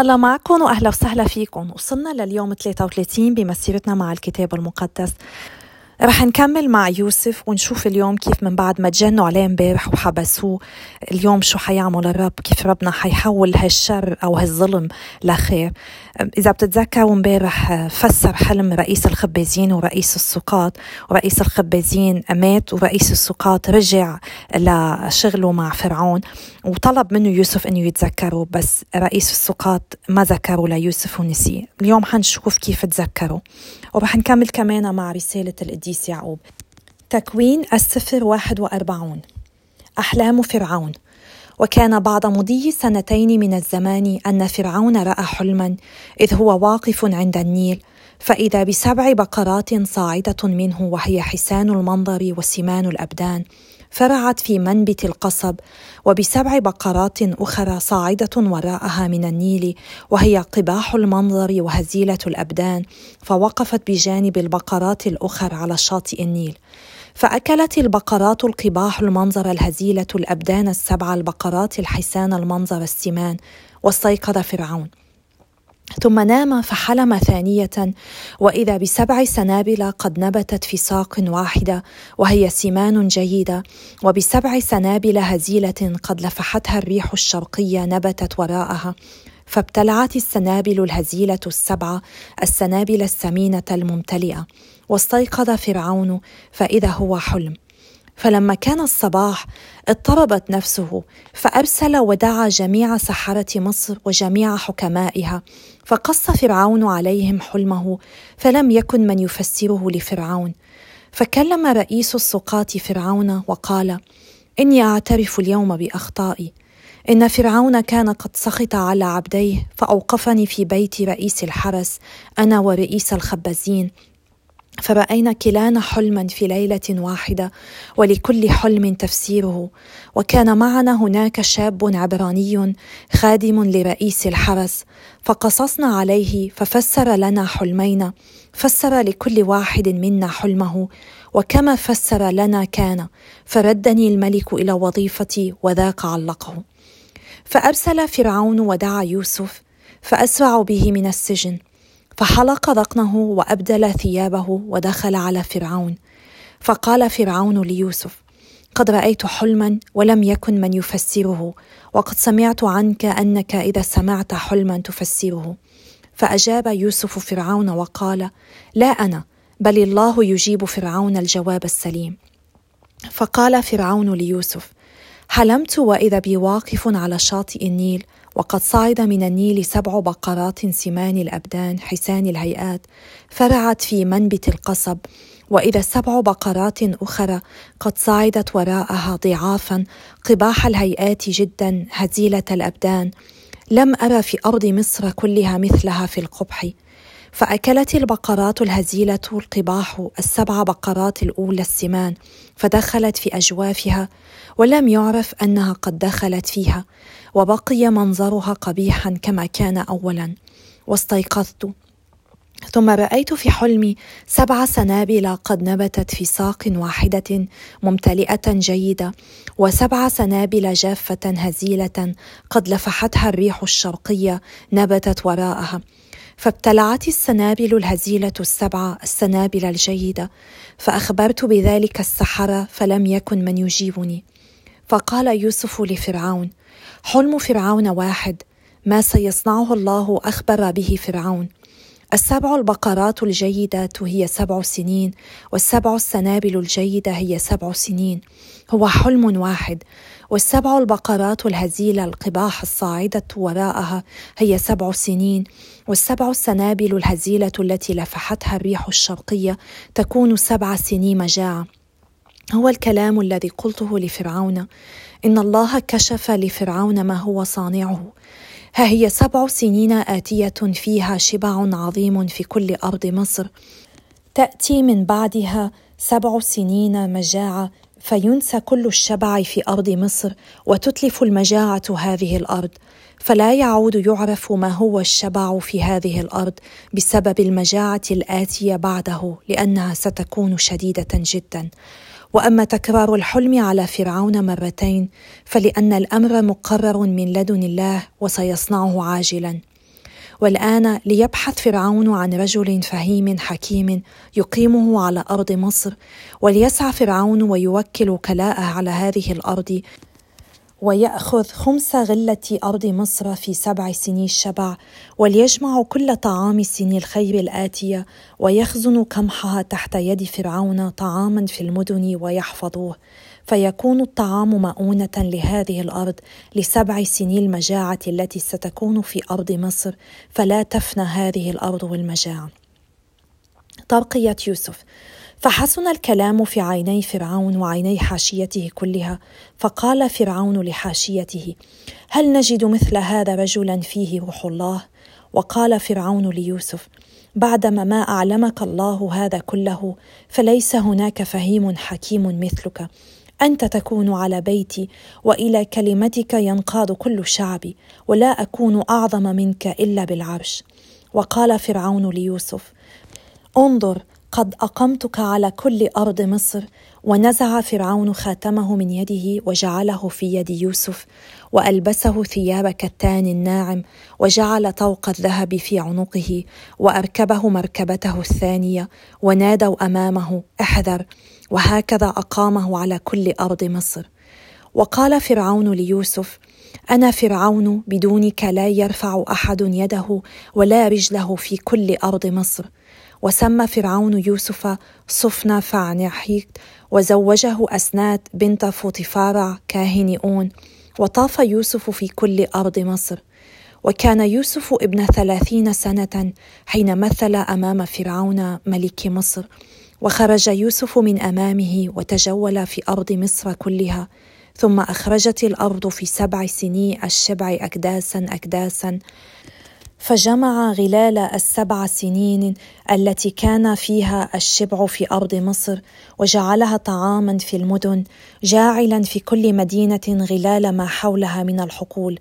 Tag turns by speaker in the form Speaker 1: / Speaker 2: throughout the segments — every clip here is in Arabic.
Speaker 1: الله معكم وأهلا وسهلا فيكم. وصلنا لليوم 33 بمسيرتنا مع الكتاب المقدس. رح نكمل مع يوسف ونشوف اليوم كيف من بعد ما تجنوا عليه امبارح وحبسوه اليوم شو حيعمل الرب كيف ربنا حيحول هالشر أو هالظلم لخير. إذا بتتذكروا امبارح فسر حلم رئيس الخبازين ورئيس السقاط ورئيس الخبازين مات ورئيس السقاط رجع لشغله مع فرعون وطلب منه يوسف إنه يتذكره بس رئيس السقاط ما ذكره ليوسف ونسيه. اليوم حنشوف كيف تذكره ورح نكمل كمان مع رسالة القديس يعقوب. تكوين السفر 41 أحلام فرعون. وكان بعد مضي سنتين من الزمان أن فرعون رأى حلما إذ هو واقف عند النيل فإذا بسبع بقرات صاعدة منه وهي حسان المنظر وسمان الأبدان. فرعت في منبت القصب وبسبع بقرات أخرى صاعدة وراءها من النيل وهي قباح المنظر وهزيلة الأبدان فوقفت بجانب البقرات الأخر على شاطئ النيل. فأكلت البقرات القباح المنظر الهزيلة الأبدان السبع البقرات الحسان المنظر السمان واستيقظ فرعون. ثم نام فحلم ثانية وإذا بسبع سنابل قد نبتت في ساق واحدة وهي سمان جيدة. وبسبع سنابل هزيلة قد لفحتها الريح الشرقية نبتت وراءها. فابتلعت السنابل الهزيلة السبعة السنابل السمينة الممتلئة. واستيقظ فرعون فإذا هو حلم. فلما كان الصباح اضطربت نفسه فأرسل ودعا جميع سحرة مصر وجميع حكمائها فقص فرعون عليهم حلمه فلم يكن من يفسره لفرعون. فكلم رئيس السقاط فرعون وقال إني أعترف اليوم بأخطائي. إن فرعون كان قد سخط على عبديه فأوقفني في بيت رئيس الحرس أنا ورئيس الخبازين. فراينا كلانا حلما في ليلة واحدة؟ ولكل حلم تفسيره. وكان معنا هناك شاب عبراني خادم لرئيس الحرس. فقصصنا عليه ففسر لنا حلمين. فسر لكل واحد منا حلمه. وكما فسر لنا كان فردني الملك إلى وظيفتي وذاك علقه. فأرسل فرعون ودعا يوسف فاسرعوا به من السجن. فحلق ذقنه وأبدل ثيابه ودخل على فرعون. فقال فرعون ليوسف قد رأيت حلما ولم يكن من يفسره وقد سمعت عنك أنك إذا سمعت حلما تفسره. فأجاب يوسف فرعون وقال لا أنا بل الله يجيب فرعون الجواب السليم. فقال فرعون ليوسف حلمت وإذا بي واقف على شاطئ النيل وقد صعد من النيل سبع بقرات سمان الأبدان حسان الهيئات فرعت في منبت القصب. وإذا سبع بقرات أخرى قد صعدت وراءها ضعافا قباح الهيئات جدا هزيلة الأبدان. لم أرى في أرض مصر كلها مثلها في القبح. فأكلت البقرات الهزيلة القباح السبع بقرات الأولى السمان فدخلت في أجوافها ولم يعرف أنها قد دخلت فيها. وبقي منظرها قبيحا كما كان أولا. واستيقظت. ثم رأيت في حلمي سبع سنابل قد نبتت في ساق واحدة ممتلئة جيدة وسبع سنابل جافة هزيلة قد لفحتها الريح الشرقية نبتت وراءها. فابتلعت السنابل الهزيلة السبعة السنابل الجيدة فأخبرت بذلك السحرة فلم يكن من يجيبني. فقال يوسف لفرعون حلم فرعون واحد. ما سيصنعه الله أخبر به فرعون. السبع البقرات الجيدة هي سبع سنين والسبع السنابل الجيدة هي سبع سنين. هو حلم واحد. والسبع البقرات الهزيلة القباح الصاعدة وراءها هي سبع سنين. والسبع السنابل الهزيلة التي لفحتها الريح الشرقية تكون سبع سنين مجاعة. هو الكلام الذي قلته لفرعون. إن الله كشف لفرعون ما هو صانعه. ها هي سبع سنين آتية فيها شبع عظيم في كل أرض مصر. تأتي من بعدها سبع سنين مجاعة فينسى كل الشبع في أرض مصر وتتلف المجاعة هذه الأرض. فلا يعود يعرف ما هو الشبع في هذه الأرض بسبب المجاعة الآتية بعده لأنها ستكون شديدة جدا. وأما تكرار الحلم على فرعون مرتين فلأن الأمر مقرر من لدن الله وسيصنعه عاجلا. والآن ليبحث فرعون عن رجل فهيم حكيم يقيمه على أرض مصر وليسعى فرعون ويوكل وكلاءه على هذه الأرض ويأخذ خمس غلة أرض مصر في سبع سنين الشبع وليجمع كل طعام سني الخير الآتية ويخزن قمحها تحت يد فرعون طعاما في المدن ويحفظوه فيكون الطعام مؤونة لهذه الأرض لسبع سنين المجاعة التي ستكون في أرض مصر فلا تفنى هذه الأرض والمجاعة. ترقية يوسف فحسن الكلام في عيني فرعون وعيني حاشيته كلها فقال فرعون لحاشيته هل نجد مثل هذا رجلا فيه روح الله؟ وقال فرعون ليوسف بعدما ما أعلمك الله هذا كله فليس هناك فهيم حكيم مثلك. أنت تكون على بيتي وإلى كلمتك ينقاد كل شعبي ولا أكون أعظم منك إلا بالعرش. وقال فرعون ليوسف انظر قد أقمتك على كل أرض مصر ونزع فرعون خاتمه من يده وجعله في يد يوسف وألبسه ثياب كتان الناعم وجعل طوق الذهب في عنقه وأركبه مركبته الثانية ونادوا أمامه أحذر وهكذا أقامه على كل أرض مصر. وقال فرعون ليوسف أنا فرعون بدونك لا يرفع أحد يده ولا رجله في كل أرض مصر. وسمى فرعون يوسف صفنا فعنحيت وزوجه أسنات بنت فوطفارع كاهن أون وطاف يوسف في كل أرض مصر. وكان يوسف ابن ثلاثين سنة حين مثل أمام فرعون ملك مصر. وخرج يوسف من أمامه وتجول في أرض مصر كلها. ثم أخرجت الأرض في سبع سنين الشبع أكداسا أكداسا. فجمع غلال السبع سنين التي كان فيها الشبع في أرض مصر وجعلها طعاما في المدن جاعلا في كل مدينة غلال ما حولها من الحقول.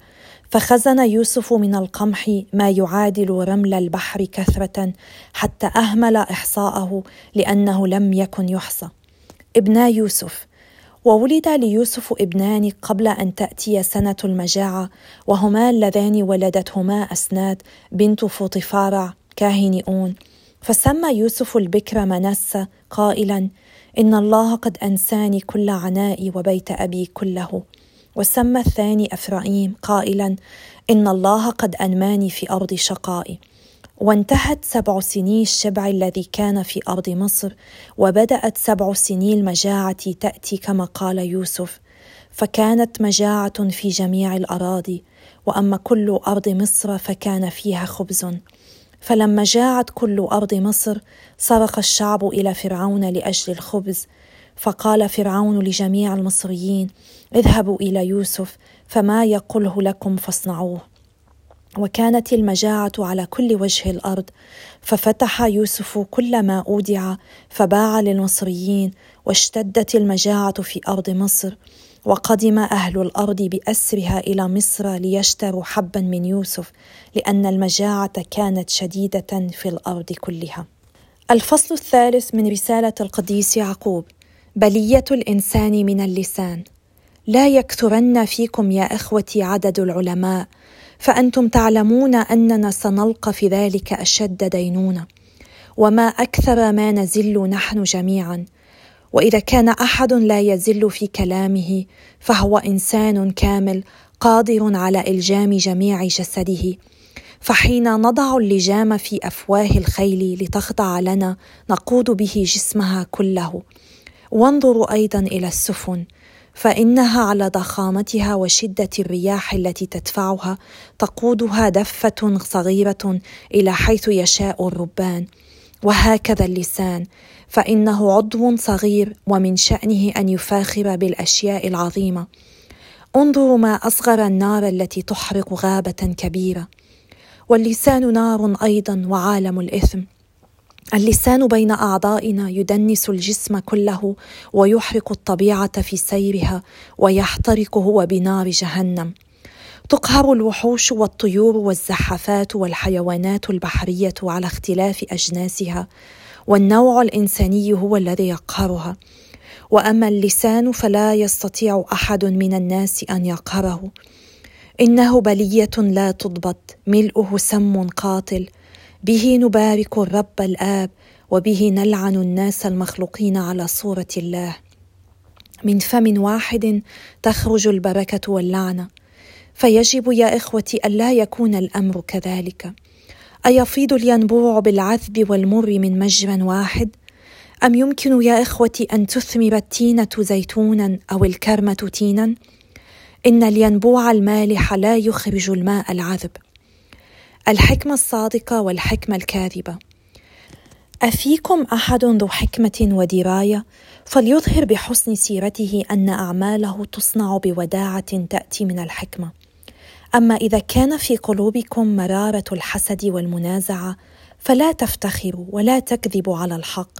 Speaker 1: فخزن يوسف من القمح ما يعادل رمل البحر كثرة حتى أهمل إحصاءه لأنه لم يكن يحصى. ابنا يوسف وولد ليوسف ابنان قبل أن تأتي سنة المجاعة وهما اللذان ولدتهما أسناد بنت فوطفارع كاهن أون. فسمى يوسف البكر منسى قائلا إن الله قد أنساني كل عنائي وبيت أبي كله. وسمى الثاني افرايم قائلا إن الله قد أنماني في أرض شقائي. وانتهت سبع سنين الشبع الذي كان في أرض مصر وبدأت سبع سنين المجاعة تأتي كما قال يوسف. فكانت مجاعة في جميع الأراضي وأما كل أرض مصر فكان فيها خبز. فلما جاعت كل أرض مصر صرخ الشعب إلى فرعون لأجل الخبز. فقال فرعون لجميع المصريين اذهبوا إلى يوسف فما يقله لكم فاصنعوه. وكانت المجاعة على كل وجه الأرض ففتح يوسف كل ما أودع فباع للمصريين واشتدت المجاعة في أرض مصر وقدم أهل الأرض بأسرها إلى مصر ليشتروا حبا من يوسف لأن المجاعة كانت شديدة في الأرض كلها. الفصل الثالث من رسالة القديس يعقوب بلية الإنسان من اللسان. لا يكثرن فيكم يا إخوتي عدد العلماء فأنتم تعلمون أننا سنلقى في ذلك أشد دينونة وما أكثر ما نزل نحن جميعا. وإذا كان أحد لا يزل في كلامه فهو إنسان كامل قادر على إلجام جميع جسده. فحين نضع اللجام في أفواه الخيل لتخضع لنا نقود به جسمها كله. وانظروا أيضا إلى السفن فإنها على ضخامتها وشدة الرياح التي تدفعها تقودها دفة صغيرة إلى حيث يشاء الربان. وهكذا اللسان فإنه عضو صغير ومن شأنه أن يفاخر بالأشياء العظيمة. انظروا ما أصغر النار التي تحرق غابة كبيرة. واللسان نار أيضا وعالم الإثم. اللسان بين أعضائنا يدنس الجسم كله ويحرق الطبيعة في سيرها ويحترق هو بنار جهنم. تقهر الوحوش والطيور والزحافات والحيوانات البحرية على اختلاف أجناسها والنوع الإنساني هو الذي يقهرها. وأما اللسان فلا يستطيع أحد من الناس أن يقهره. إنه بلية لا تضبط ملؤه سم قاتل به نبارك الرب الآب وبه نلعن الناس المخلوقين على صورة الله. من فم واحد تخرج البركة واللعنة. فيجب يا إخوتي الا يكون الأمر كذلك. أيفيض الينبوع بالعذب والمر من مجرى واحد؟ أم يمكن يا إخوتي أن تثمر التينة زيتونا أو الكرمة تينا؟ إن الينبوع المالح لا يخرج الماء العذب. الحكمة الصادقة والحكمة الكاذبة. أفيكم أحد ذو حكمة ودراية؟ فليظهر بحسن سيرته أن أعماله تصنع بوداعة تأتي من الحكمة. أما إذا كان في قلوبكم مرارة الحسد والمنازعة فلا تفتخروا ولا تكذبوا على الحق.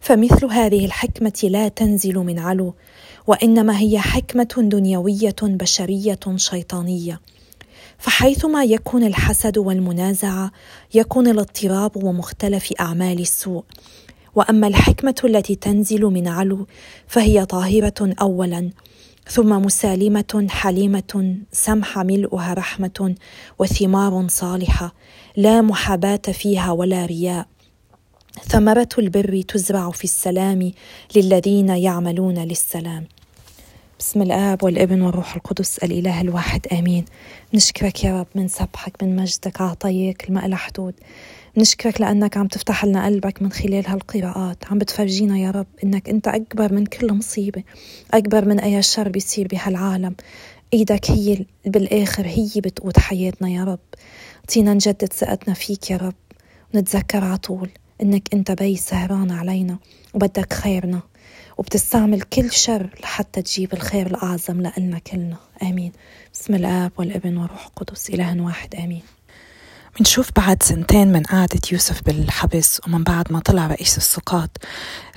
Speaker 1: فمثل هذه الحكمة لا تنزل من علو وإنما هي حكمة دنيوية بشرية شيطانية. فحيثما يكون الحسد والمنازعة يكون الاضطراب ومختلف أعمال السوء. وأما الحكمة التي تنزل من علو فهي طاهرة اولا ثم مسالمة حليمة سمحه ملؤها رحمة وثمار صالحة لا محاباة فيها ولا رياء. ثمرة البر تزرع في السلام للذين يعملون للسلام. بسم الآب والابن والروح القدس الإله الواحد آمين. نشكرك يا رب من سبحك من مجدك عطيك الماء لحدود نشكرك لأنك عم تفتح لنا قلبك من خلال هالقراءات. عم بتفرجينا يا رب إنك أنت أكبر من كل مصيبة أكبر من أي شر بيصير بهالعالم. إيدك هي بالآخر هي بتقود حياتنا يا رب. أعطينا نجدد ثقتنا فيك يا رب. ونتذكر على طول إنك أنت بي سهران علينا وبدك خيرنا. وبتستعمل كل شر لحتى تجيب الخير الأعظم لنا كلنا. آمين. بسم الآب والابن والروح القدس إله واحد. آمين.
Speaker 2: منشوف بعد سنتين من قعدة يوسف بالحبس ومن بعد ما طلع رئيس السقاط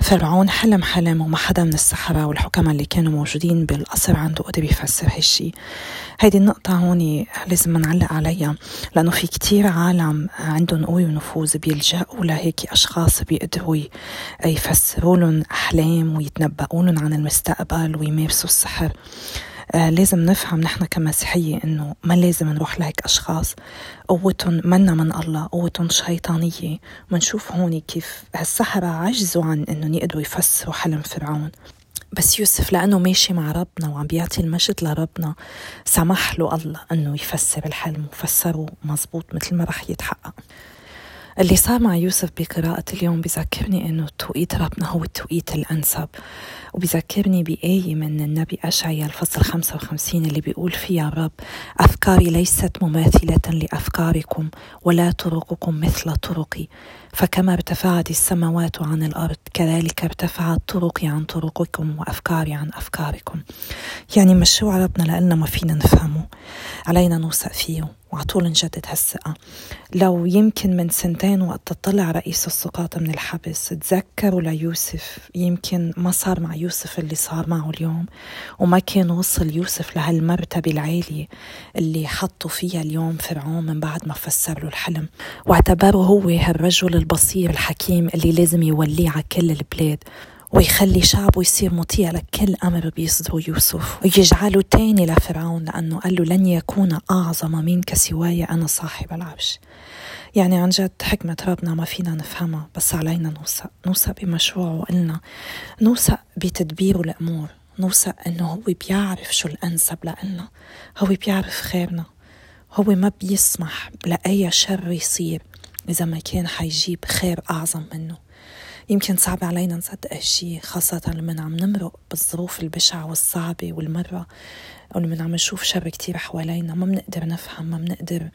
Speaker 2: فرعون حلم حلم وما حدا من السحرة والحكماء اللي كانوا موجودين بالقصر عنده قدر يفسر هالشي. هيدي النقطة هون لازم نعلق عليها لأنه في كتير عالم عندهم قوي ونفوذ بيلجأوا لهيك أشخاص بيقدروا يفسروا لهم أحلام ويتنبؤوا لهم عن المستقبل ويمارسوا السحر. لازم نفهم نحن كمسيحية إنه ما لازم نروح لهيك أشخاص. قوتهم منا من الله قوتهم شيطانية. منشوف هون كيف هالسحرة عجزوا عن إنهم يقدروا يفسروا حلم فرعون. بس يوسف لأنه ماشي مع ربنا وعم بيعطي المجد لربنا سمح له الله أنه يفسر الحلم وفسره مزبوط مثل ما رح يتحقق. اللي صار مع يوسف بقراءة اليوم بذكرني إنه توقيت ربنا هو التوقيت الأنسب. وبذكرني بآية من النبي أشعيا الفصل 55 اللي بيقول فيها الرب أفكاري ليست مماثلة لأفكاركم ولا طرقكم مثل طرقي. فكما ارتفعت السماوات عن الأرض كذلك ارتفعت طرقي عن طرقكم وأفكاري عن أفكاركم. يعني مشروع ربنا لنا ما فينا نفهمه. علينا نوثق فيه وعطول نجدد هالثقة لو يمكن من سنتين وقت طلع رئيس السقاط من الحبس تذكروا ليوسف. يمكن ما صار مع يوسف اللي صار معه اليوم وما كان وصل يوسف لهالمرتبة العالية اللي حطوا فيها اليوم فرعون من بعد ما فسر له الحلم. واعتبره هو هالرجل البصير الحكيم اللي لازم يوليه على كل البلاد ويخلي شعبه يصير مطيع لكل أمر بيصدره يوسف. ويجعله تاني لفرعون لأنه قال له لن يكون أعظم منك سواي أنا صاحب العرش. يعني عن جد حكمة ربنا ما فينا نفهمها بس علينا نوثق. نوثق بمشروعه وقلنا نوثق بتدبيره الأمور نوثق إنه هو بيعرف شو الأنسب لإلنا. هو بيعرف خيرنا. هو ما بيسمح لأي شر يصير. إذا ما كان حيجيب خير أعظم منه يمكن صعب علينا نصدق هالشي خاصة لما عم نمرق بالظروف البشعة والصعبة والمرة أو لما عم نشوف شر كتير حوالينا ما بنقدر نفهم ما بنقدر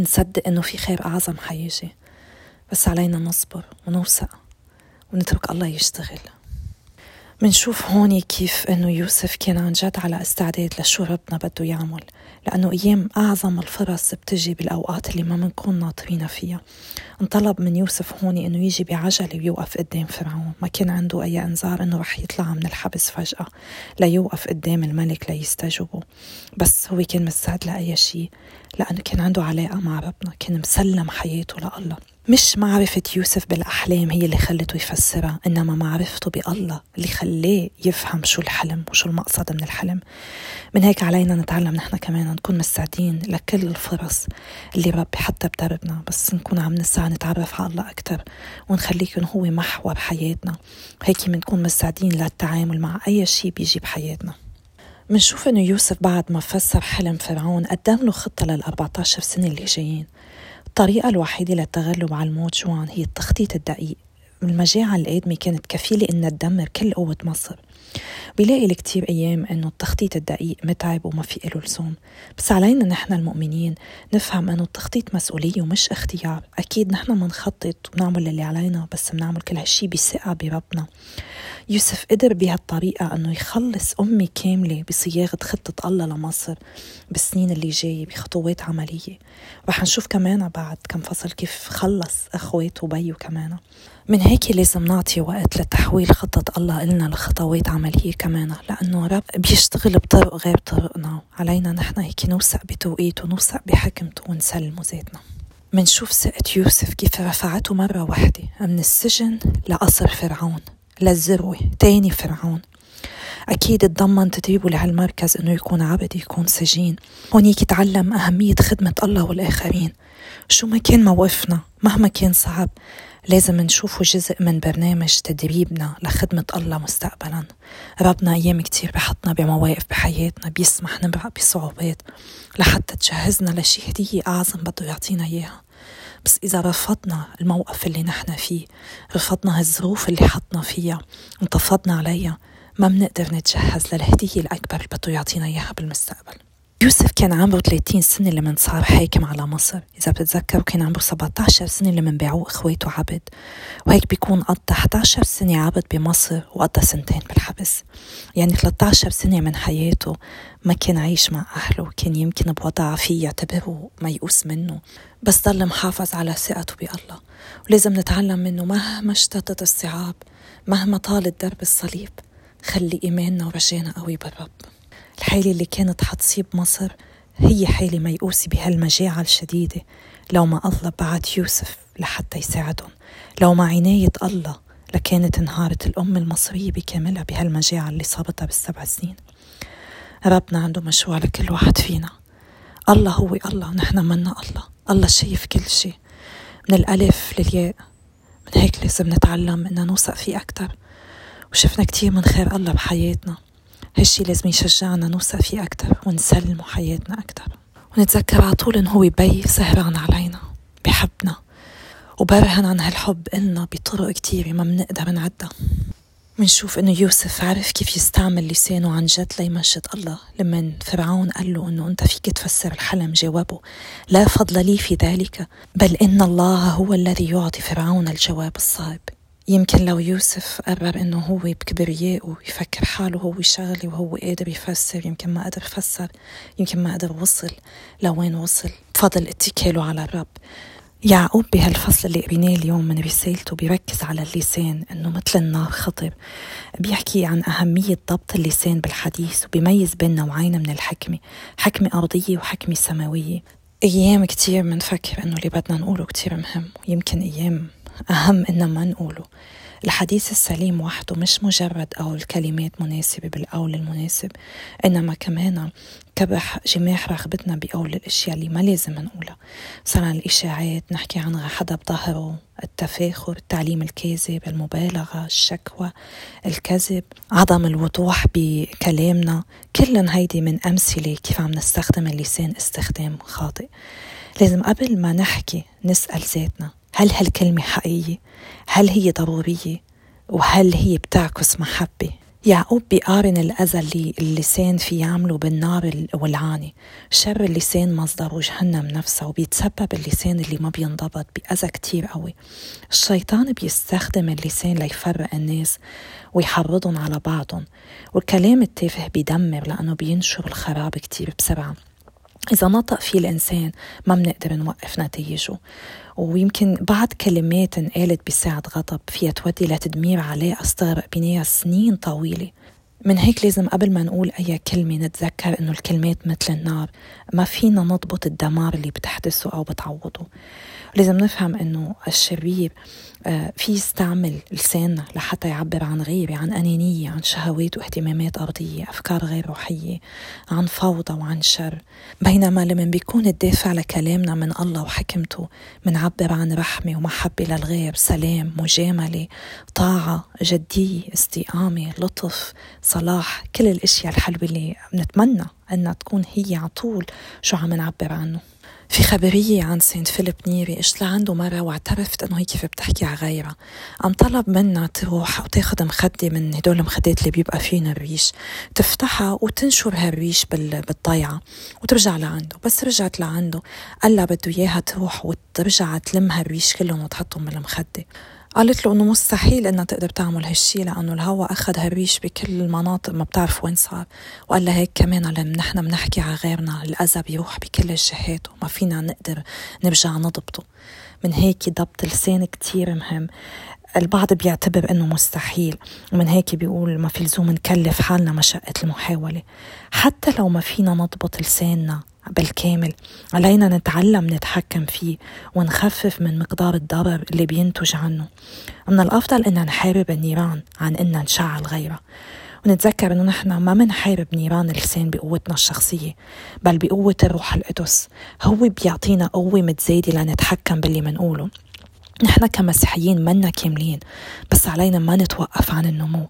Speaker 2: نصدق إنه في خير أعظم حيجي بس علينا نصبر ونوثق ونترك الله يشتغل. منشوف هون كيف إنه يوسف كان عن جد على استعداد لشو ربنا بده يعمل لأنه أيام أعظم الفرص بتجي بالأوقات اللي ما بنكون ناطرين فيها. انطلب من يوسف هون إنه يجي بعجلة ويوقف قدام فرعون. ما كان عنده أي أنذار إنه رح يطلع من الحبس فجأة ليوقف قدام الملك ليستجوبه. بس هو كان مستعد لأي شيء. لأنه كان عنده علاقة مع ربنا كان مسلم حياته لله. مش معرفة يوسف بالأحلام هي اللي خلته يفسرها إنما معرفته بالله اللي خلاه يفهم شو الحلم وشو المقصد من الحلم. من هيك علينا نتعلم نحن كمان نكون مستعدين لكل الفرص اللي ربي حتى بدربنا بس نكون عم نسعى نتعرف على الله أكتر ونخليه يكون هو محور حياتنا. هيك بنكون مستعدين للتعامل مع أي شيء بيجي بحياتنا. منشوف أنه يوسف بعد ما فسر حلم فرعون قدم له خطة لل 14 سنة اللي جايين. الطريقة الوحيدة للتغلب على الموت جوعا هي التخطيط الدقيق. المجاعة القادمة كانت كفيلة إنها تدمر كل قوة مصر. بيلاقي لكتير أيام إنه التخطيط الدقيق متعب وما في له لزوم. بس علينا نحن المؤمنين نفهم إنه التخطيط مسؤولية ومش اختيار. أكيد نحن منخطط ونعمل اللي علينا بس بنعمل كل هالشي بثقة بربنا. يوسف قدر بهالطريقة أنه يخلص أمي كاملة بصياغة خطة الله لمصر بالسنين اللي جاية بخطوات عملية. رح نشوف كمان بعد كم فصل كيف خلص أخواته وبيه كمان. من هيك لازم نعطي وقت لتحويل خطة الله إلنا لخطوات عملية كمان لأنه رب بيشتغل بطرق غير طرقنا. علينا نحن هيك نوثق بتوقيته ونوثق بحكمته ونسلمه ذاتنا. منشوف ثقة يوسف كيف رفعته مرة واحدة من السجن لقصر فرعون للذروة تاني فرعون. أكيد تضمن تدريبه لهالمركز إنه يكون عبد يكون سجين. هونيك يتعلم أهمية خدمة الله والآخرين. شو ما كان موقفنا مهما كان صعب. لازم نشوفه جزء من برنامج تدريبنا لخدمة الله مستقبلا. ربنا أيام كتير بحطنا بمواقف بحياتنا بيسمح نمرق بصعوبات لحتى تجهزنا لشي هدية أعظم بده يعطينا إياها. بس إذا رفضنا الموقف اللي نحن فيه رفضنا هالظروف اللي حطنا فيها انتفضنا عليها ما بنقدر نتجهز للهدية الأكبر اللي بده يعطينا إياها بالمستقبل. يوسف كان عمره 30 سنة لما صار حاكم على مصر. إذا بتتذكروا كان عمره 17 سنة لما باعوه إخواته عبد. وهيك بيكون قضى 11 سنة عبد بمصر وقضى سنتين بالحبس. يعني 13 سنة من حياته ما كان عايش مع أهله كان يمكن بوضع فيه يعتبره ميؤوس منه. بس ضل محافظ على ثقته بالله. ولازم نتعلم منه مهما اشتدت الصعاب مهما طالت درب الصليب خلي إيماننا ورجانا قوي بالرب. الحالة اللي كانت حتصيب مصر هي حالة ميؤوسة بهالمجاعة الشديدة. لو ما الله بعت يوسف لحتى يساعدهم. لو ما عناية الله لكانت انهارت الأم المصرية بكاملها بهالمجاعة اللي صابتها بالسبع سنين. ربنا عنده مشروع لكل واحد فينا. الله هو الله نحن منا الله. الله شايف كل شيء. من الألف للياء من هيك لازم نتعلم إننا نوثق فيه أكتر. وشفنا كتير من خير الله بحياتنا. هالشي لازم يشجعنا نوثق فيه أكتر ونسلمه حياتنا أكتر. ونتذكر على طول إن هو بي سهران علينا بحبنا وبرهن عن هالحب إلنا بطرق كتيرة ما بنقدر نعدها. منشوف إنه يوسف عرف كيف يستعمل لسانه عن جد ليمجد الله. لما فرعون قال له إنه أنت فيك تفسر الحلم جاوبه لا فضل لي في ذلك بل إن الله هو الذي يعطي فرعون الجواب الصائب. يمكن لو يوسف قرر إنه هو بكبريائه يفكر حاله هو شغلي وهو قادر يفسر يمكن ما قدر فسر يمكن ما قدر وصل لوين وصل. بفضل اتكاله على الرب. يعقوب بهالفصل اللي قريناه اليوم من رسالته بيركز على اللسان إنه مثل النار خطر. بيحكي عن أهمية ضبط اللسان بالحديث وبيميز بين نوعين من الحكمة حكمة أرضية وحكمة سماوية. أيام كتير منفكر إنه اللي بدنا نقوله كتير مهم ويمكن أيام أهم إن ما نقوله. الحديث السليم وحده مش مجرد قول كلمات مناسبة بالقول المناسب إنما كمان كبح جماح رغبتنا بقول الأشياء اللي ما لازم نقولها. مثلا الإشاعات نحكي عن حدا بظهره التفاخر التعليم الكاذب المبالغة الشكوى الكذب عدم الوضوح بكلامنا. كلن هيدي من أمثلة كيف عم نستخدم اللسان استخدام خاطئ. لازم قبل ما نحكي نسأل ذاتنا هل هالكلمة حقيقية؟ هل هي ضرورية؟ وهل هي بتعكس محبة؟ يعقوب بيقارن الأذى اللي اللسان في يعمله بالنار والعاني شر اللسان مصدره جهنم نفسها وبيتسبب اللسان اللي ما بينضبط بأذى كتير قوي الشيطان بيستخدم اللسان ليفرق الناس ويحرضهم على بعضهم والكلام التافه بيدمر لأنه بينشر الخراب كتير بسرعة إذا نطق فيه الإنسان ما بنقدر نوقف نتائجه ويمكن بعض كلمات انقالت بساعة غضب فيها تودي لتدمير علاقة استغرق بناها سنين طويلة. من هيك لازم قبل ما نقول أي كلمة نتذكر إنه الكلمات مثل النار. ما فينا نضبط الدمار اللي بتحدثه أو بتعوضه. لازم نفهم إنه الشرير آه، في يستعمل لساننا لحتى يعبر عن غيرة عن أنانية عن شهوات واهتمامات أرضية أفكار غير روحية عن فوضى وعن شر. بينما لما بيكون الدافع لكلامنا من الله وحكمته منعبر عن رحمة ومحبة للغير سلام مجاملة طاعة جدية استقامة لطف صلاح كل الأشياء الحلوة اللي بنتمنى أنها تكون هي على طول شو عم نعبر عنه. في خبرية عن saint فيليب نيري إجت لعنده مرة واعترفت إنه هي كيف بتحكي على غيرها. عم طلب منها تروح وتاخد مخدة من هدول المخدات اللي بيبقى فينا الريش. تفتحها وتنشر هالريش بالضيعة وترجع لعنده. بس رجعت لعنده قال لها بده إياها تروح وترجع تلم هالريش كلهم وتحطهم بالمخدة. قالت له انه مستحيل انها تقدر تعمل هالشي لأنه الهواء أخذ هالريش بكل المناطق ما بتعرف وين صار. وقال لها هيك كمان لما نحن بنحكي على غيرنا الاذى بيروح بكل الجهات وما فينا نقدر نرجع نضبطه. من هيك ضبط اللسان كتير مهم. البعض بيعتبر إنه مستحيل. ومن هيك بيقول ما في لزوم نكلف حالنا مشقة المحاولة. حتى لو ما فينا نضبط لساننا بالكامل. علينا نتعلم نتحكم فيه ونخفف من مقدار الضرر اللي بينتج عنه. من الأفضل إن نحارب النيران عن إن نشعل غيرها ونتذكر إنه نحن ما منحارب نيران اللسان بقوتنا الشخصية بل بقوة الروح القدس. هو بيعطينا قوة متزايدة لنتحكم باللي منقوله. نحن كمسيحيين منا كاملين بس علينا ما نتوقف عن النمو.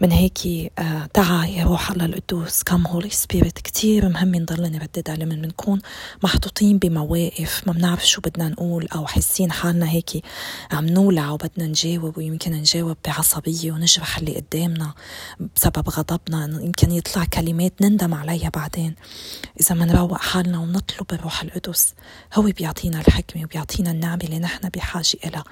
Speaker 2: من هيك آه تعا يا روح الله القدوس. كم هولي سبيريت كتير مهم نضل نرددها لما بنكون محطوطين بمواقف ما بنعرف شو بدنا نقول أو حاسين حالنا هيك عم نولع وبدنا نجاوب ويمكن نجاوب بعصبية ونجرح اللي قدامنا بسبب غضبنا. يمكن يطلع كلمات نندم عليها بعدين. إذا منروق حالنا ونطلب الروح القدس هو بيعطينا الحكمة وبيعطينا النعمة اللي نحن بحاجة إلها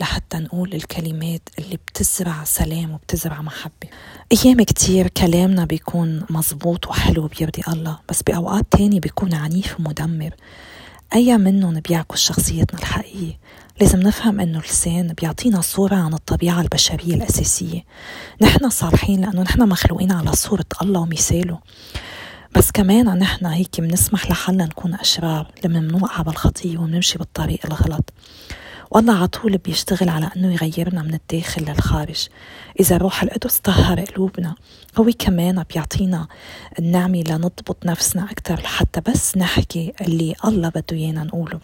Speaker 2: لحتى نقول الكلمات اللي بتزرع سلام وبتزرع محبة. أيام كتير كلامنا بيكون مزبوط وحلو بيرضي الله بس بأوقات تاني بيكون عنيف ومدمر. أي منهم بيعكس شخصيتنا الحقيقية. لازم نفهم إنه اللسان بيعطينا صورة عن الطبيعة البشرية الأساسية. نحن صالحين لأنه نحن مخلوقين على صورة الله ومثاله. بس كمان نحن هيك بنسمح لحالنا نكون أشرار لما بنوقع بالخطية وبنمشي بالطريق الغلط. والله على طول بيشتغل على إنه يغيرنا من الداخل للخارج. إذا روح القدس طهر قلوبنا هو كمان بيعطينا النعمة لنضبط نفسنا أكثر لحتى بس نحكي اللي الله بده إيانا نقوله.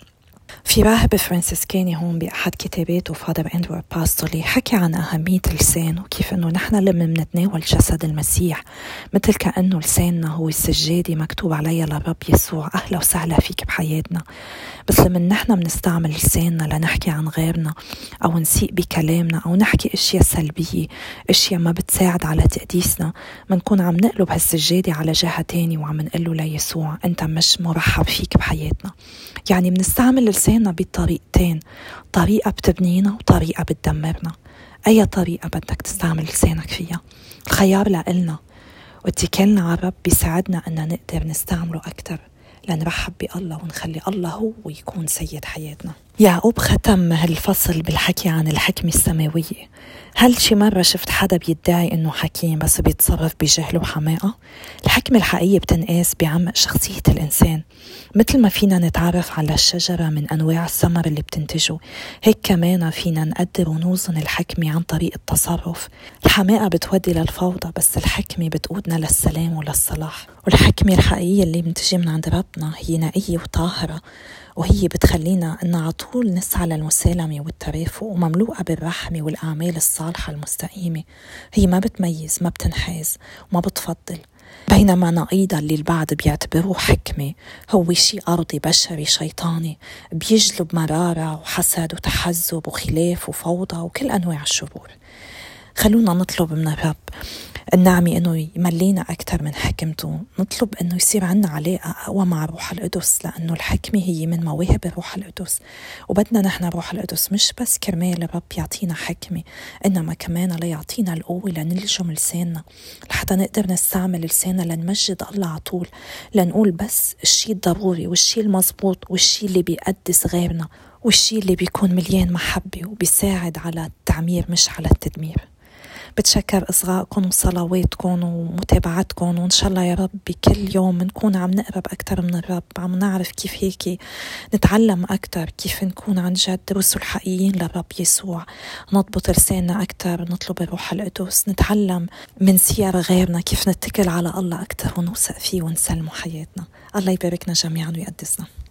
Speaker 2: في راهب فرانسيسكاني هون بأحد كتاباته فادر أندرو باستولي حكى عن أهمية اللسان وكيف أنه نحن لما بنتناول جسد المسيح. مثل كأنه لساننا هو السجادة مكتوب عليها للرب يسوع أهلا وسهلا فيك بحياتنا. بس لما نحن بنستعمل لساننا لنحكي عن غيرنا أو نسيء بكلامنا أو نحكي أشياء سلبية أشياء ما بتساعد على تقديسنا بنكون عم نقلب هالسجادة على جهة تانية وعم نقول له ليسوع. أنت مش مرحب فيك بحياتنا. يعني بنستعمل لساننا بطريقتين طريقة بتبنينا وطريقة بتدمرنا. أي طريقة بدك تستعمل لسانك فيها. الخيار لإلنا. واتكالنا على الرب بيساعدنا أن نقدر نستعمله أكثر لنرحب بألله ونخلي ألله هو يكون سيد حياتنا. يعقوب ختم هالفصل بالحكي عن الحكمة السماوية هل شي مرة شفت حدا بيدعي إنه حكيم بس بيتصرف بجهل وحماقة؟ الحكمة الحقيقية بتنقاس بعمق شخصية الإنسان. مثل ما فينا نتعرف على الشجرة من أنواع الثمر اللي بتنتجه هيك كمان فينا نقدر ونوزن الحكمة عن طريق التصرف. الحماقة بتودي للفوضى بس الحكمة بتقودنا للسلام وللصلاح. والحكمة الحقيقية اللي بتجي من عند ربنا هي نقية وطاهرة. وهي بتخلينا أن على طول نسعى للمسالمة والترافق ومملوءة بالرحمة والأعمال الصالحة المستقيمة. هي ما بتميز ما بتنحاز وما بتفضل. بينما نقيضا اللي البعض بيعتبروه حكمة. هو شيء أرضي بشري شيطاني بيجلب مرارة وحسد وتحزب وخلاف وفوضى وكل أنواع الشرور. خلونا نطلب من الرب النعمة إنه يملينا أكثر من حكمته. نطلب إنه يصير عنا علاقة أقوى مع روح القدس لأنه الحكمة هي من مواهب الروح القدس. وبدنا نحن روح القدس مش بس كرمال الرب يعطينا حكمة إنما كمان ليعطينا القوة لنلجم لساننا لحتى نقدر نستعمل لساننا لنمجد الله على طول. لنقول بس الشيء الضروري والشيء المزبوط والشيء اللي بيقدس غيرنا والشيء اللي بيكون مليان محبة وبيساعد على التعمير مش على التدمير.
Speaker 1: بتشكر إصغائكم وصلواتكم ومتابعتكم. وإن شاء الله يا رب بكل يوم نكون عم نقرب أكثر من الرب. عم نعرف كيف هيك نتعلم أكثر كيف نكون عن جد رسل حقيقيين للرب يسوع. نضبط لساننا أكثر نطلب الروح القدس. نتعلم من سير غيرنا كيف نتكل على الله أكثر ونوثق فيه ونسلمه حياتنا. الله يباركنا جميعا ويقدسنا.